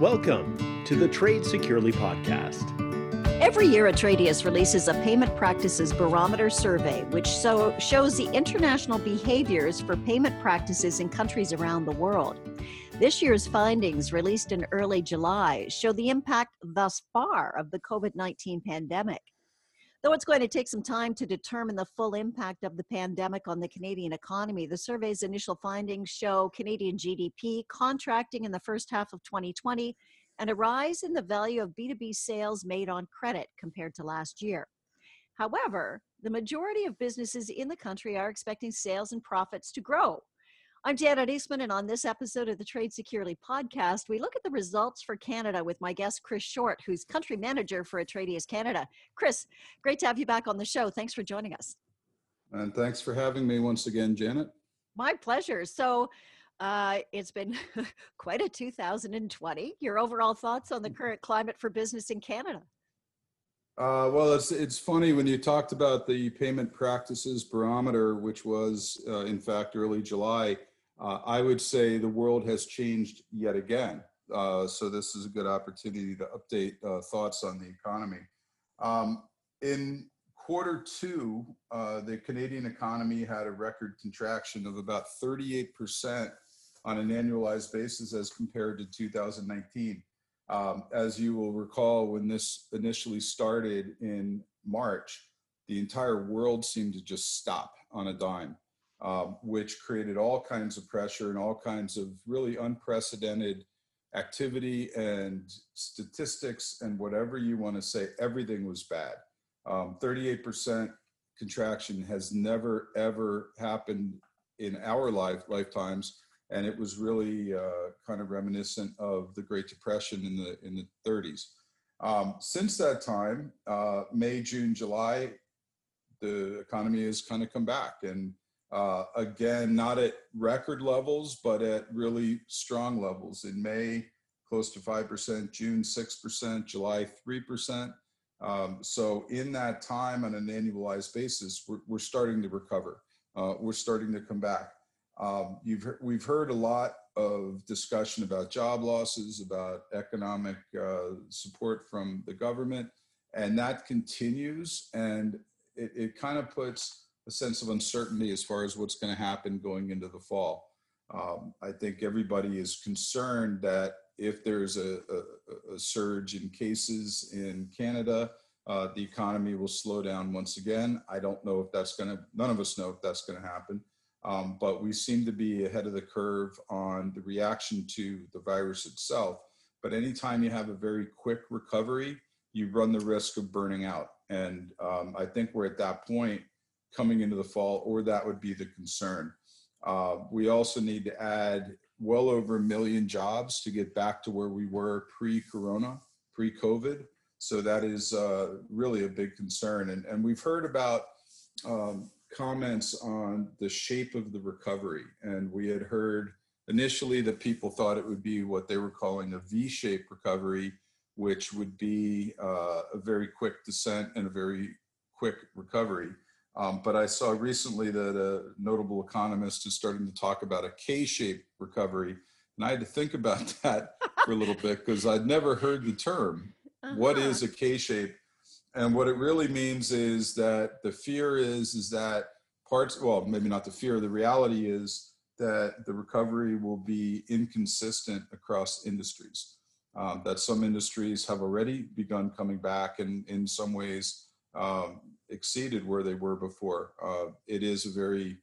Welcome to the Trade Securely podcast. Every year, Atradius releases a payment practices barometer survey, which so shows the international behaviors for payment practices in countries around the world. This year's findings, released in early July, show the impact thus far of the COVID 19 pandemic. Though it's going to take some time to determine the full impact of the pandemic on the Canadian economy, the survey's initial findings show Canadian GDP contracting in the first half of 2020 and a rise in the value of B2B sales made on credit compared to last year. However, the majority of businesses in the country are expecting sales and profits to grow I'm Janet Eastman, and on this episode of the Trade Securely podcast, we look at the results for Canada with my guest, Chris Short, who's country manager for Atradius Canada. Chris, great to have you back on the show. Thanks for joining us. And thanks for having me once again, Janet. My pleasure. So, uh, it's been quite a 2020. Your overall thoughts on the current climate for business in Canada? Uh, well, it's it's funny when you talked about the payment practices barometer, which was uh, in fact early July. Uh, I would say the world has changed yet again. Uh, so this is a good opportunity to update uh, thoughts on the economy. Um, in quarter two, uh, the Canadian economy had a record contraction of about 38% on an annualized basis as compared to 2019. Um, as you will recall, when this initially started in March, the entire world seemed to just stop on a dime, um, which created all kinds of pressure and all kinds of really unprecedented activity and statistics and whatever you want to say. Everything was bad. Um, 38% contraction has never, ever happened in our life lifetimes and it was really uh, kind of reminiscent of the Great Depression in the in the 30s. Um, since that time, uh, May, June, July, the economy has kind of come back, and uh, again, not at record levels, but at really strong levels. In May, close to five percent. June, six percent. July, three percent. Um, so in that time, on an annualized basis, we're, we're starting to recover. Uh, we're starting to come back. Um, you've we've heard a lot of discussion about job losses, about economic uh, support from the government, and that continues. And it, it kind of puts a sense of uncertainty as far as what's going to happen going into the fall. Um, I think everybody is concerned that if there's a, a, a surge in cases in Canada, uh, the economy will slow down once again. I don't know if that's going to, none of us know if that's going to happen. Um, but we seem to be ahead of the curve on the reaction to the virus itself. But anytime you have a very quick recovery, you run the risk of burning out. And um, I think we're at that point coming into the fall, or that would be the concern. Uh, we also need to add well over a million jobs to get back to where we were pre corona, pre COVID. So that is uh, really a big concern. And, and we've heard about um, comments on the shape of the recovery. And we had heard initially that people thought it would be what they were calling a V shaped recovery, which would be uh, a very quick descent and a very quick recovery. Um, but I saw recently that a notable economist is starting to talk about a K shaped recovery. And I had to think about that for a little bit because I'd never heard the term. Uh-huh. What is a K shape? And what it really means is that the fear is is that parts well maybe not the fear the reality is that the recovery will be inconsistent across industries. Um, that some industries have already begun coming back and in some ways um, exceeded where they were before. Uh, it is a very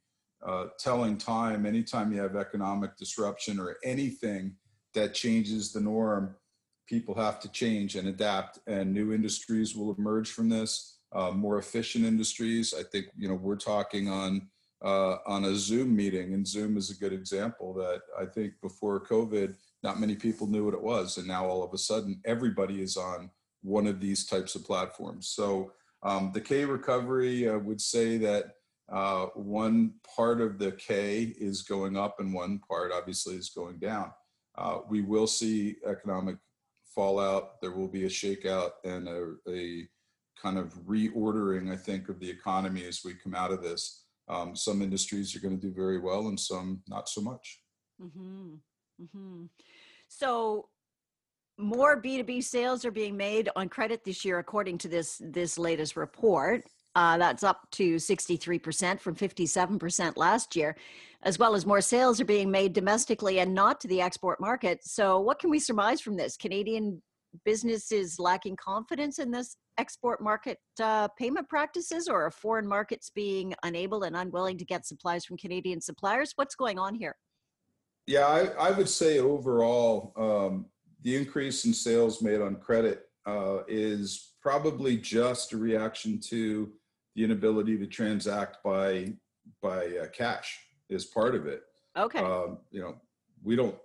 uh, telling time. Anytime you have economic disruption or anything that changes the norm people have to change and adapt and new industries will emerge from this uh, more efficient industries. I think you know we're talking on uh, on a zoom meeting and zoom is a good example that i think before covid not many people knew what it was and now all of a sudden everybody is on one of these types of platforms. So um, the k recovery uh, would say that uh, one part of the k is going up and one part obviously is going down. Uh, we will see economic fallout. There will be a shakeout and a, a kind of reordering, I think, of the economy as we come out of this. Um, some industries are going to do very well and some not so much. Mm-hmm. Mm-hmm. So, more B2B sales are being made on credit this year, according to this this latest report. Uh, that's up to 63% from 57% last year, as well as more sales are being made domestically and not to the export market. So, what can we surmise from this? Canadian businesses lacking confidence in this export market uh, payment practices, or are foreign markets being unable and unwilling to get supplies from Canadian suppliers? What's going on here? Yeah, I, I would say overall, um, the increase in sales made on credit uh, is probably just a reaction to the inability to transact by by uh, cash is part of it. Okay. Um, you know, we don't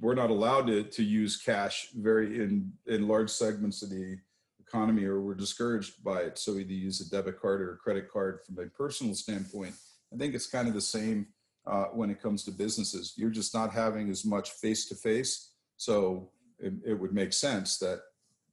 we're not allowed to to use cash very in in large segments of the economy, or we're discouraged by it. So either use a debit card or a credit card from a personal standpoint. I think it's kind of the same uh, when it comes to businesses. You're just not having as much face to face. So it, it, would make sense that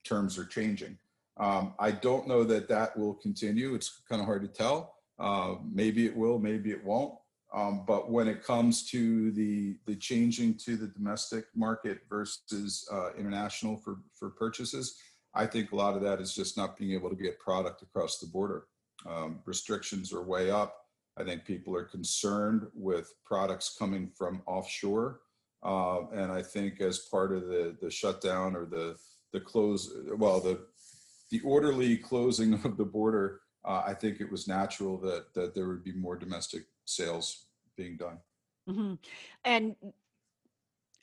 terms are changing. Um, I don't know that that will continue. It's kind of hard to tell. Uh, maybe it will, maybe it won't. Um, but when it comes to the the changing to the domestic market versus uh, international for for purchases, I think a lot of that is just not being able to get product across the border. Um, restrictions are way up. I think people are concerned with products coming from offshore uh, and I think as part of the the shutdown or the the close, well, the the orderly closing of the border, uh, I think it was natural that that there would be more domestic sales being done. Mm-hmm. And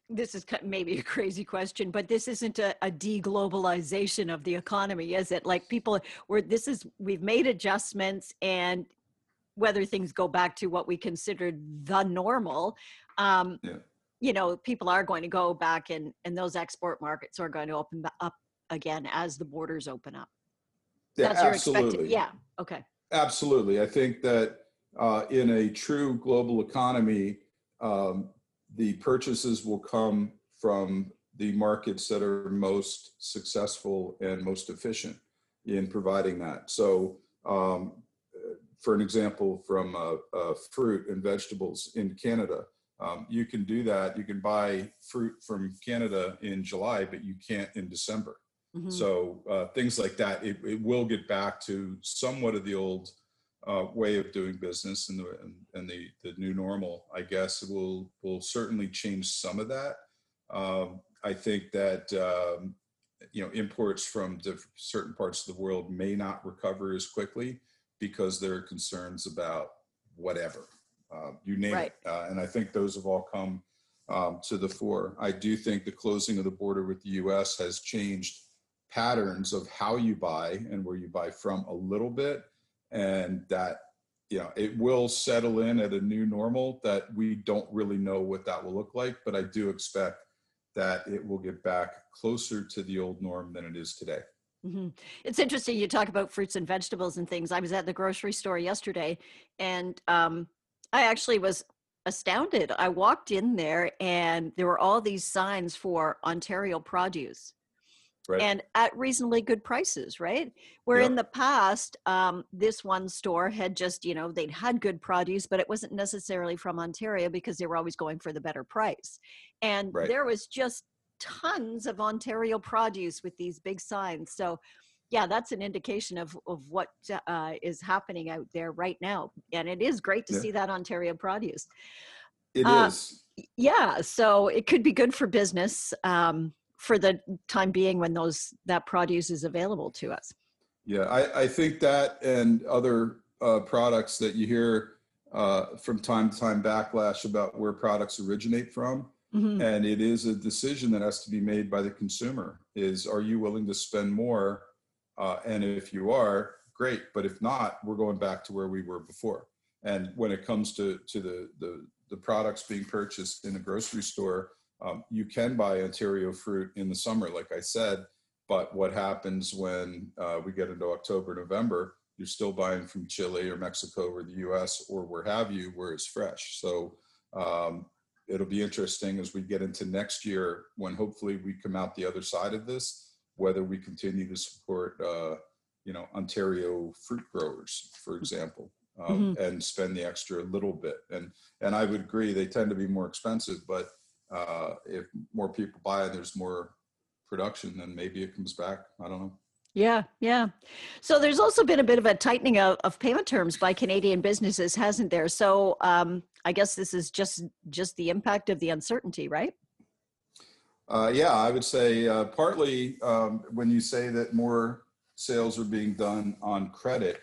this is maybe a crazy question, but this isn't a, a deglobalization of the economy, is it? Like people, where this is, we've made adjustments, and whether things go back to what we considered the normal, um, yeah you know people are going to go back and and those export markets are going to open up again as the borders open up. Yeah absolutely. yeah okay. Absolutely. I think that uh, in a true global economy um, the purchases will come from the markets that are most successful and most efficient in providing that. So um, for an example from uh, uh, fruit and vegetables in canada um, you can do that. You can buy fruit from Canada in July, but you can't in December. Mm-hmm. So uh, things like that, it, it, will get back to somewhat of the old uh, way of doing business and the and, and, the the new normal. I guess will will certainly change some of that. Um, I think that um, you know imports from certain parts of the world may not recover as quickly because there are concerns about whatever uh, you name right. it. Uh, and I think those have all come um, to the fore. I do think the closing of the border with the US has changed patterns of how you buy and where you buy from a little bit. And that, you know, it will settle in at a new normal that we don't really know what that will look like. But I do expect that it will get back closer to the old norm than it is today. Mm-hmm. It's interesting you talk about fruits and vegetables and things. I was at the grocery store yesterday, and um, I actually was astounded. I walked in there and there were all these signs for Ontario produce. Right. And at reasonably good prices, right? Where yep. in the past, um, this one store had just, you know, they'd had good produce, but it wasn't necessarily from Ontario because they were always going for the better price. And right. there was just tons of Ontario produce with these big signs. So yeah, that's an indication of, of what uh, is happening out there right now. And it is great to yeah. see that Ontario produce. It uh, is. Yeah, so it could be good for business um, for the time being when those that produce is available to us. Yeah, I, I think that and other uh, products that you hear uh, from time to time backlash about where products originate from. Mm-hmm. And it is a decision that has to be made by the consumer is are you willing to spend more uh, and if you are, great. But if not, we're going back to where we were before. And when it comes to, to the, the, the products being purchased in a grocery store, um, you can buy Ontario fruit in the summer, like I said. But what happens when uh, we get into October, November, you're still buying from Chile or Mexico or the US or where have you, where it's fresh. So um, it'll be interesting as we get into next year when hopefully we come out the other side of this whether we continue to support, uh, you know, Ontario fruit growers, for example, um, mm-hmm. and spend the extra little bit. And and I would agree they tend to be more expensive, but uh, if more people buy and there's more production, then maybe it comes back. I don't know. Yeah, yeah. So there's also been a bit of a tightening of, of payment terms by Canadian businesses, hasn't there? So um, I guess this is just just the impact of the uncertainty, right? Uh, yeah, I would say uh, partly um, when you say that more sales are being done on credit,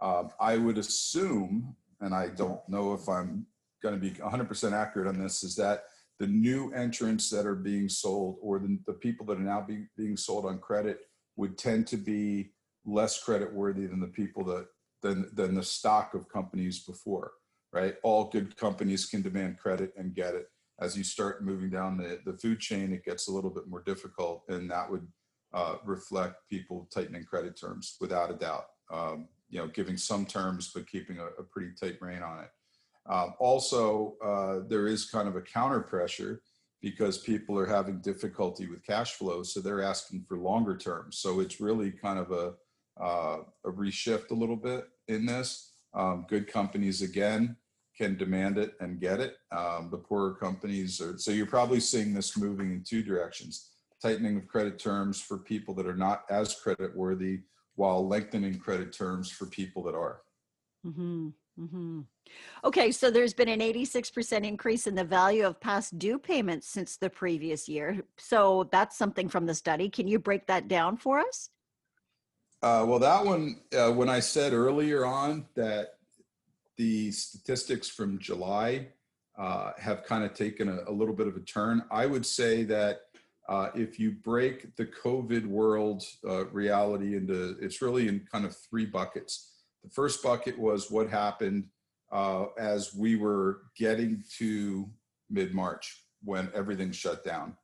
uh, I would assume, and I don't know if I'm going to be 100% accurate on this, is that the new entrants that are being sold or the, the people that are now be, being sold on credit would tend to be less credit worthy than the people that than than the stock of companies before right? All good companies can demand credit and get it. As you start moving down the, the food chain it gets a little bit more difficult and that would uh, reflect people tightening credit terms without a doubt. Um, you know giving some terms but keeping a, a pretty tight rein on it um, also uh, there is kind of a counter pressure because people are having difficulty with cash flow, so they're asking for longer terms. So it's really kind of a uh, a reshift a little bit in this. Um, good companies again can demand it and get it. Um, the poorer companies are. So you're probably seeing this moving in two directions: tightening of credit terms for people that are not as credit worthy, while lengthening credit terms for people that are. Mm-hmm. Mm-hmm. Okay, so there's been an 86% increase in the value of past due payments since the previous year. So that's something from the study. Can you break that down for us? Uh, well, that one, uh, when I said earlier on that the statistics from July uh, have kind of taken a, a, little bit of a turn, I would say that uh, if you break the COVID world uh, reality into, it's really in kind of three buckets the first bucket was what happened uh, as we were getting to mid March when everything shut down.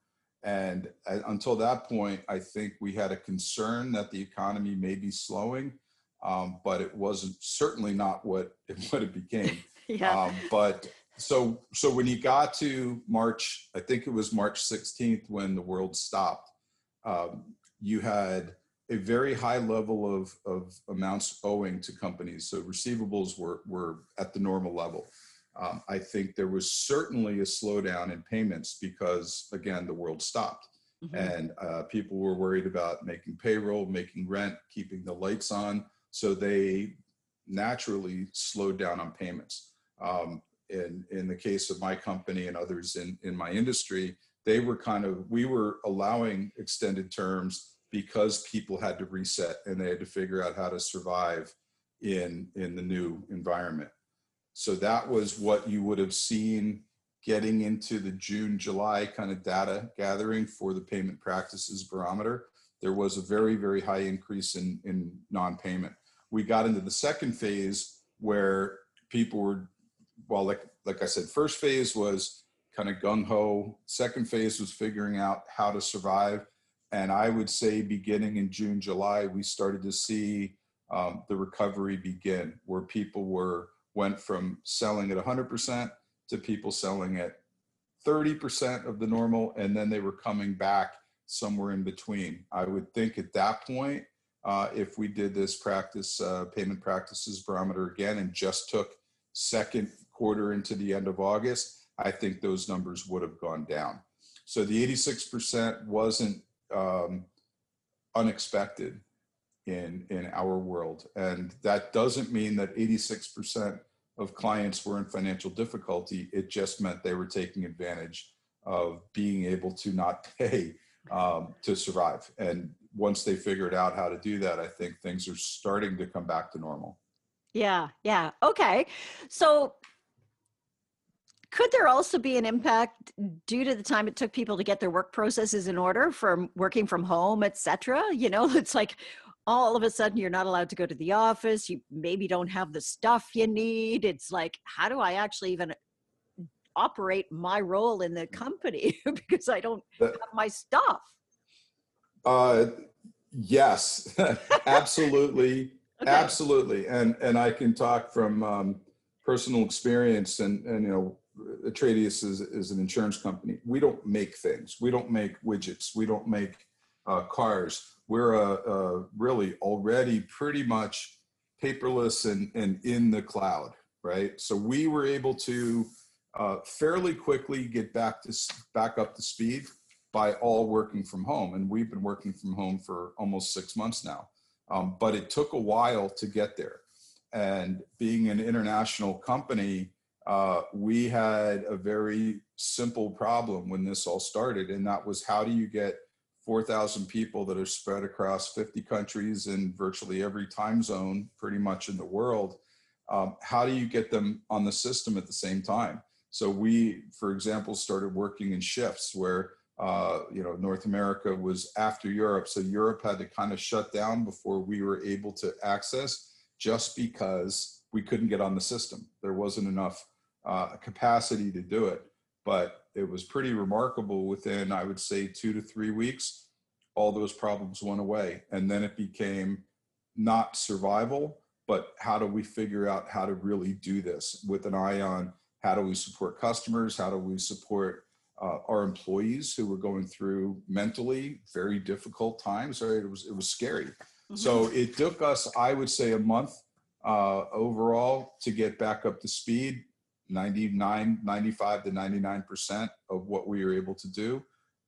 And uh, until that point, I think we had a concern that the economy may be slowing, um, but it wasn't certainly not what it, what it became. yeah. Um, but so so when you got to March, I think it was March 16th when the world stopped. Um, you had a very high level of, of amounts owing to companies. So receivables were, were at the normal level. Um, I think there was certainly a slowdown in payments because, again, the world stopped. Mm-hmm. And uh, people were worried about making payroll, making rent, keeping the lights on. So they naturally slowed down on payments. Um, in, in the case of my company and others in, in my industry, they were kind of, we were allowing extended terms because people had to reset and they had to figure out how to survive in in the new environment. So that was what you would have seen getting into the june july kind of data gathering for the payment practices barometer. There was a very very high increase in in non-payment. We got into the second phase where people were well like like i said first phase was kind of gung-ho. Second phase was figuring out how to survive and I would say beginning in June, July, we started to see um, the recovery begin where people were went from selling at 100% to people selling at 30% of the normal, and then they were coming back somewhere in between. I would think at that point, uh, if we did this practice uh, payment practices barometer again and just took second quarter into the end of August, I think those numbers would have gone down. So the 86% wasn't um, unexpected in in our world, and that doesn't mean that 86% of clients were in financial difficulty. It just meant they were taking advantage of being able to not pay um, to survive. And once they figured out how to do that, I think things are starting to come back to normal. Yeah, yeah. Okay. So could there also be an impact due to the time it took people to get their work processes in order from working from home etc you know it's like all of a sudden you're not allowed to go to the office you maybe don't have the stuff you need. It's like how do i actually even operate my role in the company? Because i don't have my stuff. Uh yes absolutely okay. absolutely. And and i can talk from um personal experience and and you know Atradius is, is an insurance company. We don't make things. We don't make widgets. We don't make uh, cars. We're a really already pretty much paperless and, and in the cloud, right? So we were able to uh, fairly quickly get back to back up to speed. by all working from home. And we've been working from home for almost six months now. Um, but it took a while to get there. And being an international company, uh, we had a very simple problem when this all started, and that was how do you get 4,000 people that are spread across 50 countries in virtually every time zone, pretty much in the world? Um, how do you get them on the system at the same time? So we, for example, started working in shifts where uh, you know North America was after Europe, so Europe had to kind of shut down before we were able to access, just because we couldn't get on the system. There wasn't enough uh, capacity to do it. But it was pretty remarkable within, I would say, two to three weeks, all those problems went away. And then it became not survival, but how do we figure out how to really do this with an eye on how do we support customers? How do we support uh, our employees who were going through mentally very difficult times? Right? It was, it was scary. Mm-hmm. So it took us, I would say, a month uh, overall to get back up to speed 99, 95 to 99% of what we were able to do.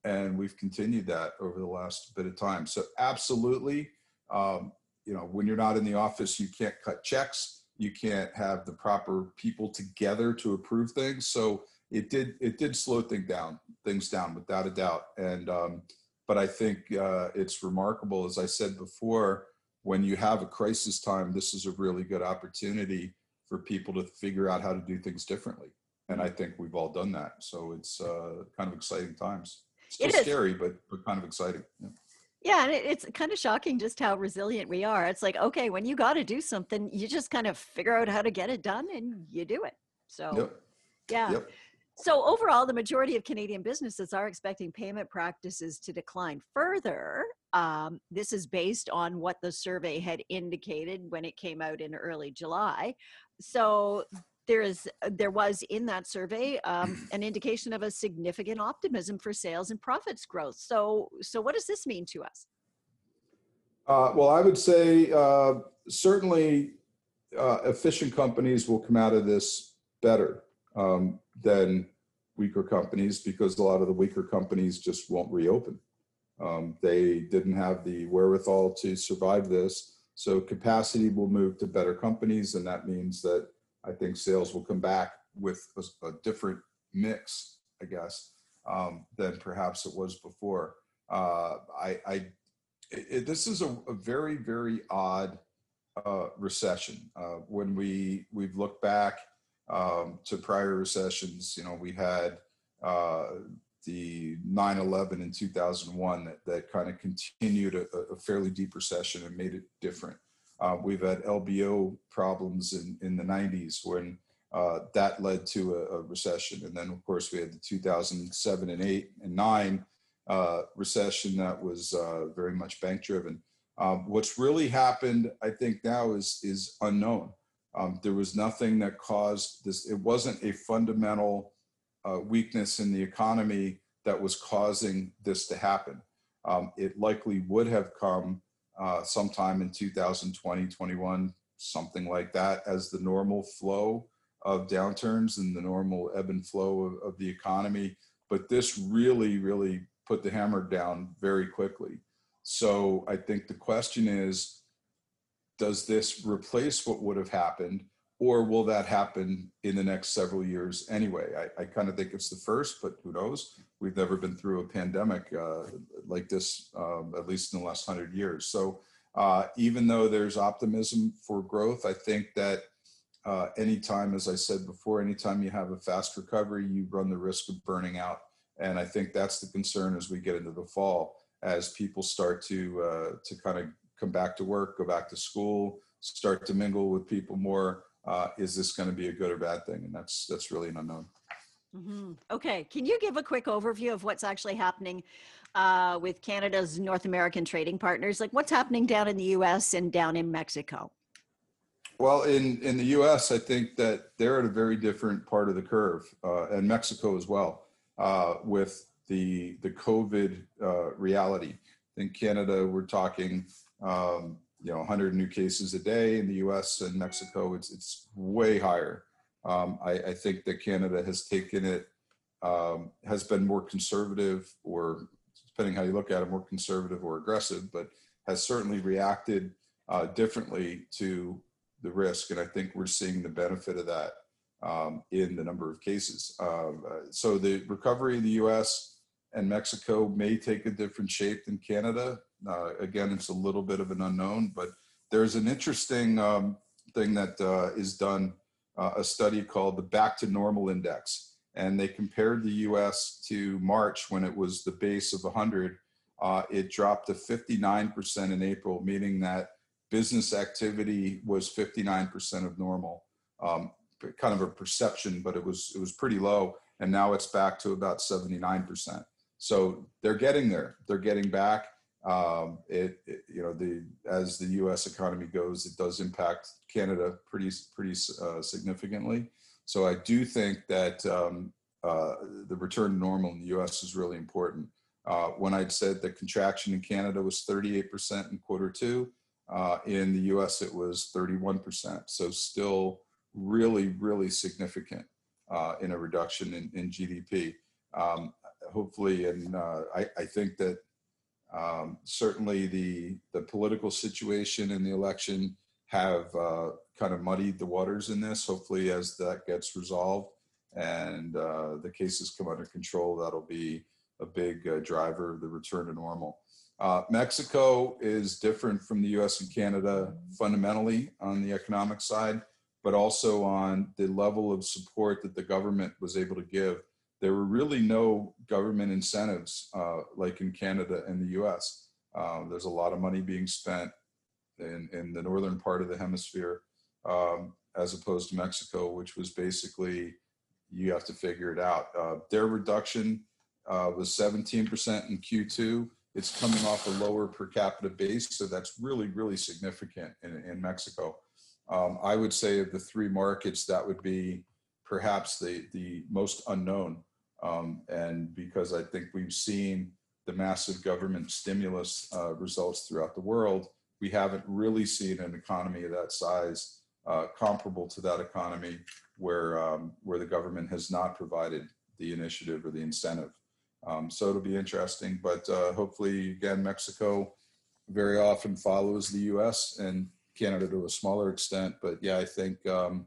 And we've continued that over the last bit of time. So absolutely, um, you know, when you're not in the office, you can't cut checks. You can't have the proper people together to approve things. So it did, it did slow things down, things down without a doubt. And, um, but I think uh, it's remarkable, as I said before, when you have a crisis time, this is a really good opportunity for people to figure out how to do things differently. And I think we've all done that. So it's uh, kind of exciting times. Still scary, but but kind of exciting. Yeah. Yeah, and it's kind of shocking just how resilient we are. It's like, okay, when you got to do something, you just kind of figure out how to get it done and you do it. So, yep. yeah. Yep. So, overall, the majority of Canadian businesses are expecting payment practices to decline further. Um, this is based on what the survey had indicated when it came out in early July so there is there was in that survey um, an indication of a significant optimism for sales and profits growth. So so what does this mean to us? Uh, well, I would say uh, certainly uh, efficient companies will come out of this better um, than weaker companies because a lot of the weaker companies just won't reopen. Um, they didn't have the wherewithal to survive this so capacity will move to better companies, and that means that I think sales will come back with a, a different mix, I guess, um, than perhaps it was before. Uh, I, I it, this is a, a, very, very odd uh, recession. Uh, when we we've looked back um, to prior recessions, you know, we had uh, the 9-11 in 2001 that, that kind of continued a, a, fairly deep recession and made it different. Uh, we've had LBO problems in, in the 90s when uh, that led to a, a, recession. And then, of course, we had the 2007 and 8 and 9 uh, recession that was uh, very much bank driven. Um, what's really happened, I think, now is, is unknown. Um, there was nothing that caused this, it wasn't a fundamental uh, weakness in the economy that was causing this to happen. Um, it likely would have come uh, sometime in 2020, 21, something like that, as the normal flow of downturns and the normal ebb and flow of, of the economy. But this really, really put the hammer down very quickly. So I think the question is, does this replace what would have happened? or will that happen in the next several years anyway? I, I kind of think it's the first, but who knows? We've never been through a pandemic uh, like this, um, at least in the last hundred years. So uh, even though there's optimism for growth, I think that uh, anytime, as I said before, anytime you have a fast recovery, you run the risk of burning out. And I think that's the concern as we get into the fall, as people start to uh, to kind of come back to work, go back to school, start to mingle with people more uh, is this going to be a good or bad thing? And that's that's really an unknown. Mm-hmm. Okay, can you give a quick overview of what's actually happening uh, with Canada's North American trading partners? Like what's happening down in the U.S. and down in Mexico? Well, in in the U.S., I think that they're at a very different part of the curve, uh, and Mexico as well, uh, with the the COVID uh, reality. In Canada, we're talking um, you know 100 new cases a day in the U.S. and Mexico. It's it's way higher. Um, I, I, think that Canada has taken it um, has been more conservative or depending how you look at it, more conservative or aggressive, but has certainly reacted uh, differently to the risk. And I think we're seeing the benefit of that um, in the number of cases. Um, uh, so the recovery in the US and Mexico may take a different shape than Canada. Uh, again, it's a little bit of an unknown, but there's an interesting um, thing that uh, is done, uh, a study called the Back to Normal Index. And they compared the US to March when it was the base of 100. Uh, it dropped to 59% in April, meaning that business activity was 59% of normal. Um, kind of a perception, but it was it was pretty low, and now it's back to about 79%. So they're getting there. They're getting back. Um, it, it, you know the as the U.S. economy goes, it does impact Canada pretty pretty uh, significantly. So I do think that um, uh, the return to normal in the U.S. is really important. Uh, when I said the contraction in Canada was 38% in quarter two, uh, in the U.S. it was 31%. So still really really significant uh, in a reduction in, in GDP. Um, hopefully, and uh, I, I think that um, certainly the the political situation and the election have uh, kind of muddied the waters in this. Hopefully, as that gets resolved and uh, the cases come under control, that'll be a big uh, driver of the return to normal. Uh, Mexico is different from the U.S. and Canada fundamentally on the economic side, but also on the level of support that the government was able to give there were really no government incentives uh, like in Canada and the US. Uh, there's a lot of money being spent in, in the northern part of the hemisphere um, as opposed to Mexico, which was basically you have to figure it out. Uh, their reduction uh, was 17% in Q2. It's coming off a lower per capita base, so that's really, really significant in, in Mexico. Um, I would say of the three markets, that would be perhaps the, the most unknown um, and because I think we've seen the massive government stimulus uh, results throughout the world, we haven't really seen an economy of that size uh, comparable to that economy where, um, where the government has not provided the initiative or the incentive. Um, so it'll be interesting, but uh, hopefully, again, Mexico very often follows the US and Canada to a smaller extent. But yeah, I think um,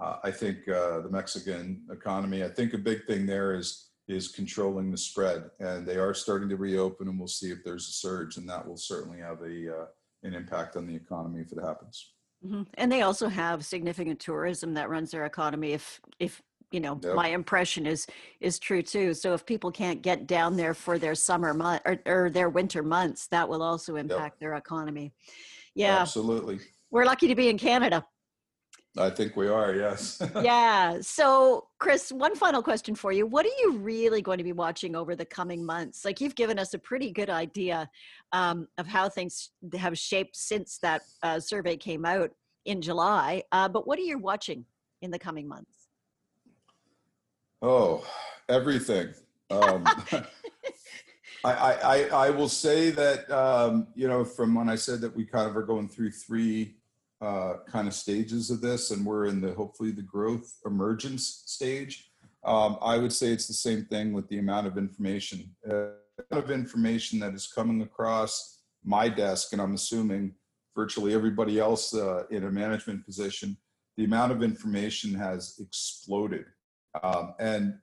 uh, I think uh, the Mexican economy, I think a big thing there is is controlling the spread, and they are starting to reopen, and we'll see if there's a surge, and that will certainly have a uh, an impact on the economy if it happens. Mm-hmm. And they also have significant tourism that runs their economy. If if you know yep. my impression is is true too. So if people can't get down there for their summer month or, or their winter months, that will also impact yep. their economy. Yeah, absolutely. We're lucky to be in Canada. I think we are, yes. yeah. So, Chris, one final question for you. What are you really going to be watching over the coming months? Like, you've given us a pretty good idea um, of how things have shaped since that uh, survey came out in July. Uh, but what are you watching in the coming months? Oh, everything. Um, I, I, I will say that, um, you know, from when I said that we kind of are going through three uh, kind of stages of this, and we're in the hopefully the growth emergence stage. Um, I would say it's the same thing with the amount of information. Uh, of information that is coming across my desk, and I'm assuming virtually everybody else uh, in a management position, the amount of information has exploded. Um, and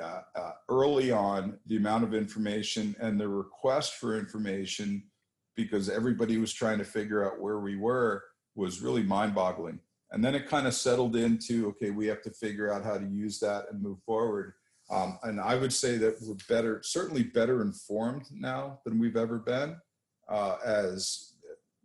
uh, uh, early on, the amount of information and the request for information, because everybody was trying to figure out where we were, was really mind boggling. And then it kind of settled into, okay, we have to figure out how to use that and move forward. Um, and I would say that we're better, certainly better informed now than we've ever been uh, as,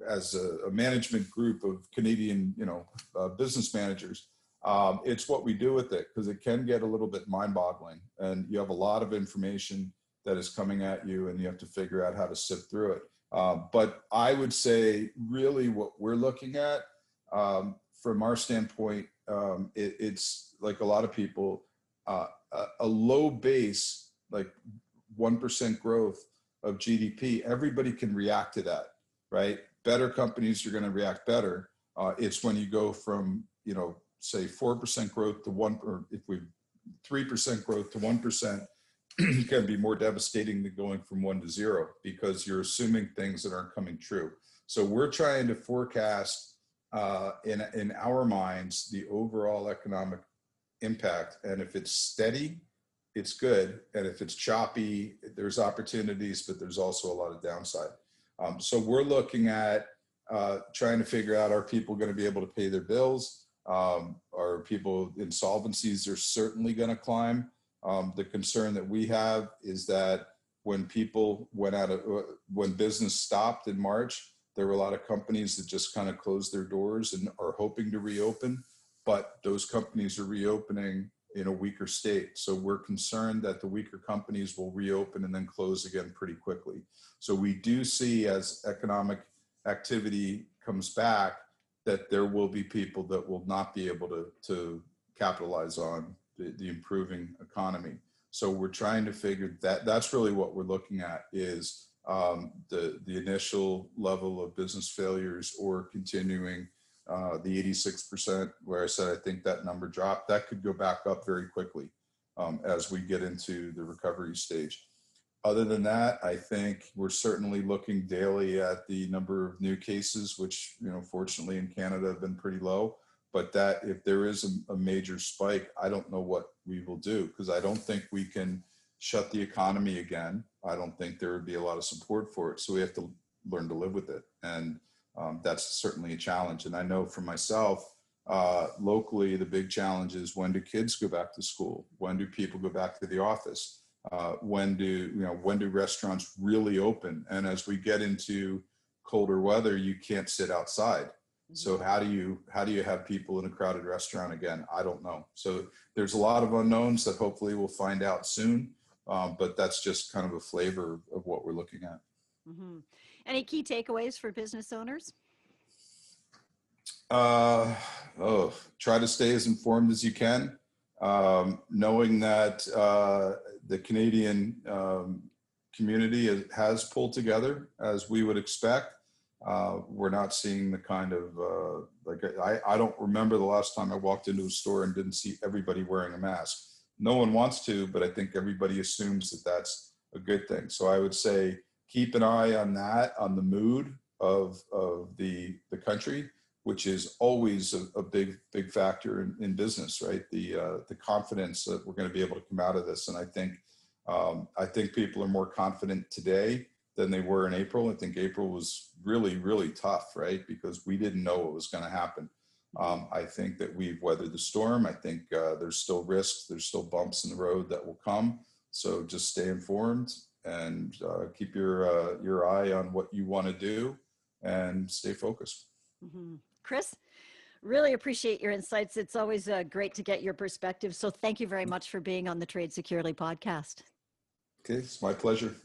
as a, a, management group of Canadian, you know, uh, business managers. Um, it's what we do with it because it can get a little bit mind boggling and you have a lot of information that is coming at you and you have to figure out how to sift through it. Um, but I would say, really, what we're looking at um, from our standpoint, um, it, it's like a lot of people, uh, a, a, low base, like 1% growth of GDP, everybody can react to that, right? Better companies are going to react better. Uh, it's when you go from, you know, say 4% growth to one, or if we 3% growth to 1%, can be more devastating than going from one to zero because you're assuming things that aren't coming true. So we're trying to forecast uh, in in our minds the overall economic impact, and if it's steady, it's good, and if it's choppy, there's opportunities, but there's also a lot of downside. Um, so we're looking at uh, trying to figure out are people going to be able to pay their bills? Um, are people insolvencies are certainly going to climb? Um, the concern that we have is that when people went out of uh, when business stopped in March, there were a lot of companies that just kind of closed their doors and are hoping to reopen, but those companies are reopening in a weaker state. So we're concerned that the weaker companies will reopen and then close again pretty quickly. So we do see as economic activity comes back that there will be people that will not be able to, to capitalize on the, the improving economy. So we're trying to figure that that's really what we're looking at is um, the the initial level of business failures or continuing uh, the 86% where I said I think that number dropped that could go back up very quickly um, as we get into the recovery stage. Other than that, I think we're certainly looking daily at the number of new cases, which you know fortunately in Canada have been pretty low but that if there is a, a major spike, I don't know what we will do because I don't think we can shut the economy again. I don't think there would be a lot of support for it. So we have to learn to live with it. And um, that's certainly a challenge. And I know for myself, uh, locally, the big challenge is when do kids go back to school? When do people go back to the office? Uh, when do you know when do restaurants really open? And as we get into colder weather, you can't sit outside. So how do you how do you have people in a crowded restaurant again? I don't know. So there's a lot of unknowns that hopefully we'll find out soon. Um, but that's just kind of a flavor of what we're looking at. Mm-hmm. Any key takeaways for business owners? Uh, oh, try to stay as informed as you can, um, knowing that uh, the Canadian um, community has pulled together as we would expect uh, we're not seeing the kind of uh, like I, I don't remember the last time I walked into a store and didn't see everybody wearing a mask. No one wants to, but I think everybody assumes that that's a good thing. So I would say keep an eye on that, on the mood of of the the country, which is always a, a big big factor in, in business, right? The uh, the confidence that we're going to be able to come out of this, and I think um, I think people are more confident today than they were in April. I think April was really, really tough, right? Because we didn't know what was going to happen. Um, I think that we've weathered the storm. I think uh, there's still risks, there's still bumps in the road that will come. So just stay informed and uh, keep your uh, your eye on what you want to do and stay focused. Mm-hmm. Chris, really appreciate your insights. It's always uh, great to get your perspective. So thank you very much for being on the Trade Securely podcast. Okay, it's my pleasure.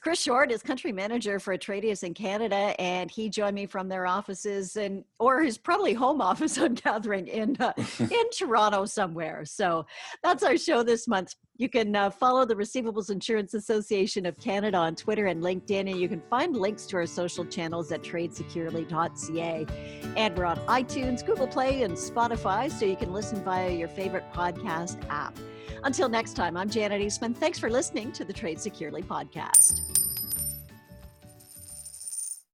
Chris Short is country manager for Atradius in Canada, and he joined me from their offices and or his probably home office. I'm gathering in uh, in Toronto somewhere. So that's our show this month. You can uh, follow the Receivables Insurance Association of Canada on Twitter and LinkedIn, and you can find links to our social channels at tradesecurely.ca. And we're on iTunes, Google Play, and Spotify, so you can listen via your favorite podcast app. Until next time, I'm Janet Eastman. Thanks for listening to the Trade Securely podcast.